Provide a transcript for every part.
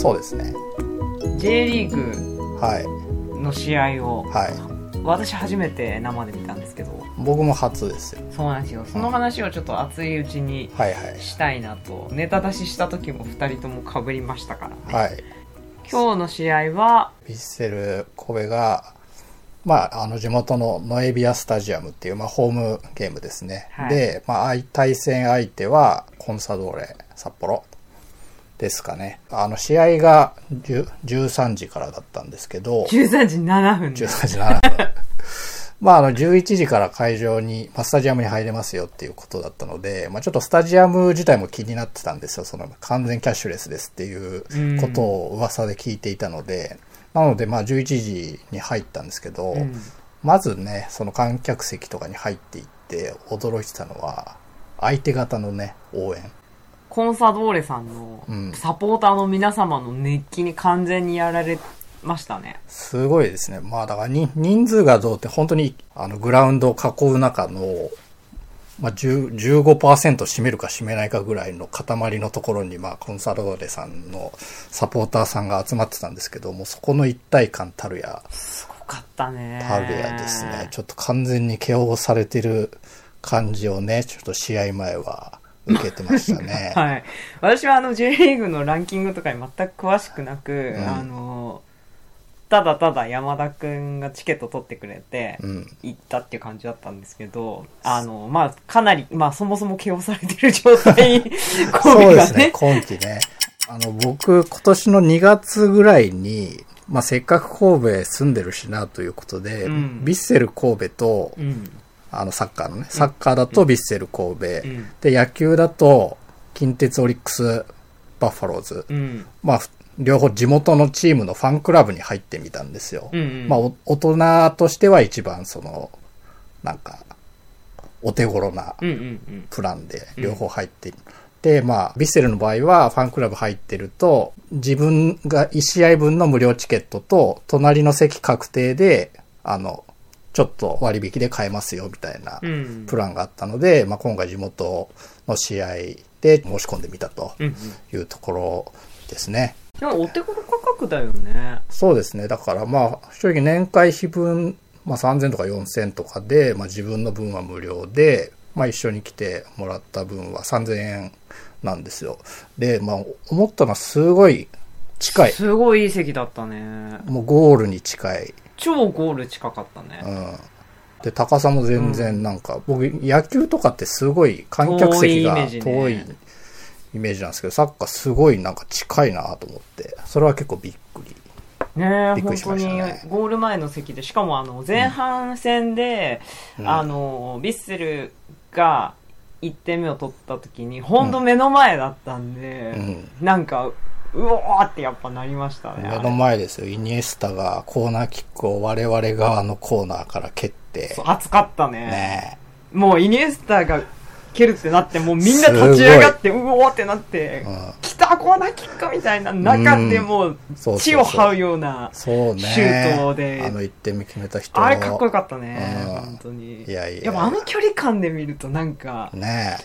そうですね。J リーグはい。の試合をはい。私初めて生で見たんですけど。僕も初ですよ。そうなんですよ。その話をちょっと熱いうちにはいはい。したいなと。ネタ出しした時も2人ともかぶりましたからね、はい。今日の試合はヴィッセル神戸がまあ、あの地元のノエビアスタジアムっていう、まあ、ホームゲームですね。はい。で、まあ、相対戦相手はコンサドーレ札幌ですかね。あの、試合が10 13時からだったんですけど、13時7分で13時7分。まあ、あの、11時から会場に、まあ、スタジアムに入れますよっていうことだったので、まあ、ちょっとスタジアム自体も気になってたんですよ。その、完全キャッシュレスですっていうことを噂で聞いていたので、なので、まあ、11時に入ったんですけど、うんまずね、その観客席とかに入っていって驚いてたのは、相手方のね、応援。コンサドーレさんのうんサポーターの皆様の熱気に完全にやられましたね。すごいですね。まあだからに人数がどうって本当にあのグラウンドを囲う中の、まあ、10 15%占めるか占めないかぐらいの塊のところに、まあコンサドーレさんのサポーターさんが集まってたんですけども、そこの一体感たるや、すごかったね。たるやですね。ちょっと完全に KO されてる感じをね、ちょっと試合前は受けてましたね。はい。私はあの J リーグのランキングとかに全く詳しくなく、うんあの、ただただ山田くんがチケット取ってくれて、うん。行ったっていう感じだったんですけど、あの、まあ、かなり、まあ、そもそも KO されてる状態、そ 神戸がうですねね、。今季ね。あの、僕、今年の2月ぐらいに、まあ、せっかく神戸住んでるしなということで、うんヴィッセル神戸と、うん。あの、サッカーのね、サッカーだとヴィッセル神戸、うんで、野球だと、近鉄オリックス、バッファローズ。うん。まあ、ふ両方地元のチームのファンクラブに入ってみたんですよ。うんうんまあ、お大人としては一番その、なんか、お手頃なうんうんうん。プランで両方入っている。で、まあ、ヴィッセルの場合はファンクラブ入ってると、自分が1試合分の無料チケットと、隣の席確定で、あの、ちょっと割引で買えますよ、みたいなうん。プランがあったので、まあ、今回地元の試合で申し込んでみたとうんうん。いうところですね。でもお手頃価格だよね。そうですね。だからまあ、正直年会費分、まあ3000とか4000とかで、まあ自分の分は無料で、まあ一緒に来てもらった分は3000円なんですよ。で、まあ思ったのはすごい近い。すごいいい席だったね。もうゴールに近い。超ゴール近かったうね。ん。で、高さも全然なんか、僕野球とかってすごい観客席が遠いイメージね遠いイメージなんですけど、サッカーすごいなんか近いなと思って、それは結構びっくり。ねえ、本びっくりしま当にしたねゴール前の席で、しかもあの、前半戦で、うんあの、ヴィッセルが1点目を取った時に、本当目の前だったんで、うんなんか、うおーってやっぱなりましたね。目の前ですよ。イニエスタがコーナーキックを我々側のコーナーから蹴って。そう、熱かったね。ねもうイニエスタが蹴るってなって、もうみんな立ち上がって、うおーってなって、うん。来たコーナーキックみたいな中でもうそうそうそう。血を這うような、そうね。シュートで。あの1点目決めた人。あれかっこよかったね、うん。本当に。いやいや。やっぱあの距離感で見るとなんか、ね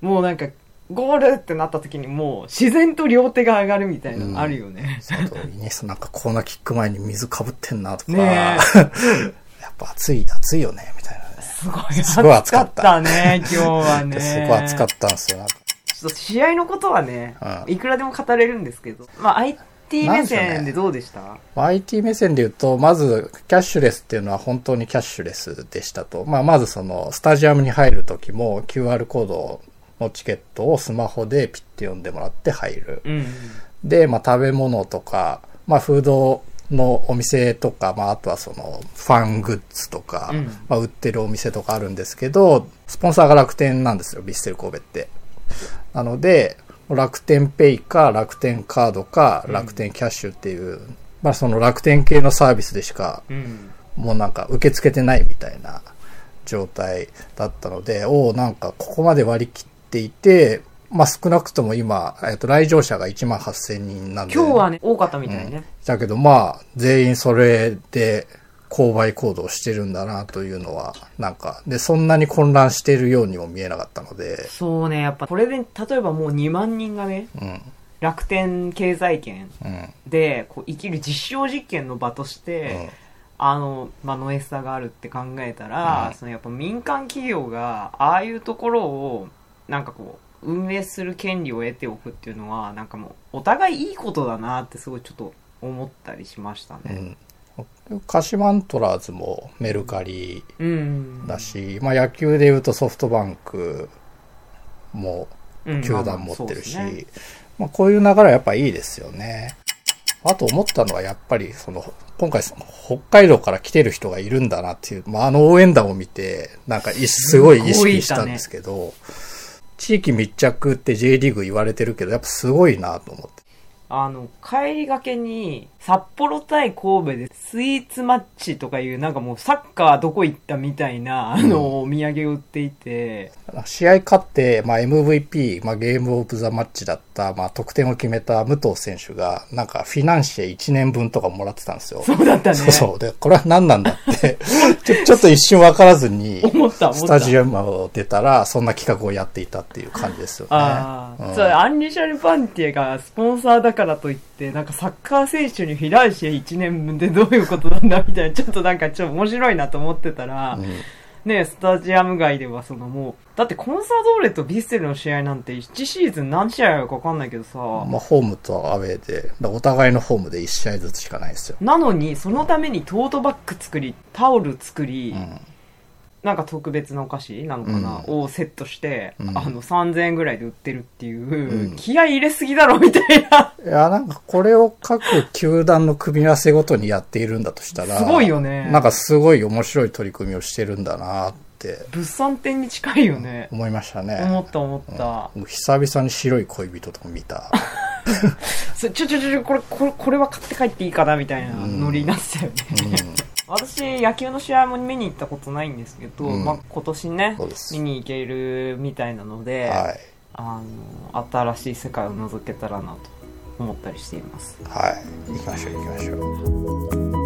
もうなんか、ゴールってなった時にもう自然と両手が上がるみたいなのあるよね。あと、イニエスタなんかコーナーキック前に水かぶってんなとか。ね やっぱ暑い、暑いよね、みたいなね。すごいすごい暑かったたね、今日はね。すごい暑かったんですよ。ちょっと試合のことはね、うんいくらでも語れるんですけど、まあ IT 目線でどうでした？まあ IT 目線で言うと、まず、キャッシュレスっていうのは本当にキャッシュレスでしたと。まあ、まずその、スタジアムに入るときも QR コードのチケットをスマホでピッて読んでもらって入る。うん。で、まあ、食べ物とか、まあ、フードのお店とか、まあ、あとはその、ファングッズとか、うんまあ、売ってるお店とかあるんですけど、スポンサーが楽天なんですよ、ビッセル神戸って。なので、楽天ペイか楽天カードか楽天キャッシュっていう、まあ、その楽天系のサービスでしか、うん。もうなんか受け付けてないみたいな状態だったので、おおなんかここまで割り切っていて、まあ少なくとも今、えっと、来場者が1万8000人なんで。今日はね、多かったみたいね。だけどまあ、全員それで購買行動してるんだなというのは、なんか、で、そんなに混乱してるようにも見えなかったので、そうね、やっぱこれで、例えばもう2万人がね、うん。楽天経済圏うん。でこう生きる実証実験の場として、あの、まあ、ノエスタがあるって考えたら、うんそのやっぱ民間企業がああいうところをなんかこう運営する権利を得ておくっていうのはなんかもうお互いいいことだなってすごいちょっと思ったりしましたうね。ん。鹿島アントラーズもメルカリうん。だし、まあ野球で言うとソフトバンクもうん球団持ってるし、ままあまあねあこういう流れはやっぱいいですよね。あと思ったのはやっぱりその、今回その北海道から来てる人がいるんだなっていう、まああの応援団を見て、なんかいすごい意識したんですけど、地域密着って J リーグ言われてるけど、やっぱすごいなと思って。あの、帰りがけに、札幌対神戸でスイーツマッチとかいう、なんかもうサッカーどこ行ったみたいな、あの、お土産を売っていて、試合勝って、まあ、MVP、まあ、ゲームオブザマッチだった、まあ、得点を決めた武藤選手が、なんかフィナンシェ1年分とかもらってたんですよ。そうだったね。そうそう。で、これは何なんだって、ちょ、ちょっと一瞬わからずに。スタジアムを出たら、そんな企画をやっていたっていう感じですよね。ああ、うんそう、アンリシャルパンティエがスポンサーだからといって、なんかサッカー選手にフィランシェ1年分でどういうことなんだみたいな、ちょっとなんかちょっと面白いなと思ってたら、うんね、スタジアム外ではそのもう、だってコンサドーレとビッセルの試合なんて1シーズン何試合あるかわかんないけどさ、まあ、ホームとアウェーで、お互いのホームで1試合ずつしかないですよ。なのに、そのためにトートバッグ作り、タオル作り、うん。なんか特別なお菓子なのかな、うをセットして、うんあの3000円ぐらいで売ってるっていう、うん気合い入れすぎだろみたいな。いや、なんかこれを各球団の組み合わせごとにやっているんだとしたら、すごいよねなんかすごい面白い取り組みをしてるんだなって物産展に近いよね。思いましたね。思った思った。うん久々に白い恋人とか見た。そちょちょちょ、これ、これ、これは買って帰っていいかなみたいなノリになってたよね。うん。私、野球の試合も見に行ったことないんですけど、うんまあ、今年ね見に行けるみたいなので、はい。あの、新しい世界を覗けたらなと思ったりしています。はい。行きましょう行きましょう。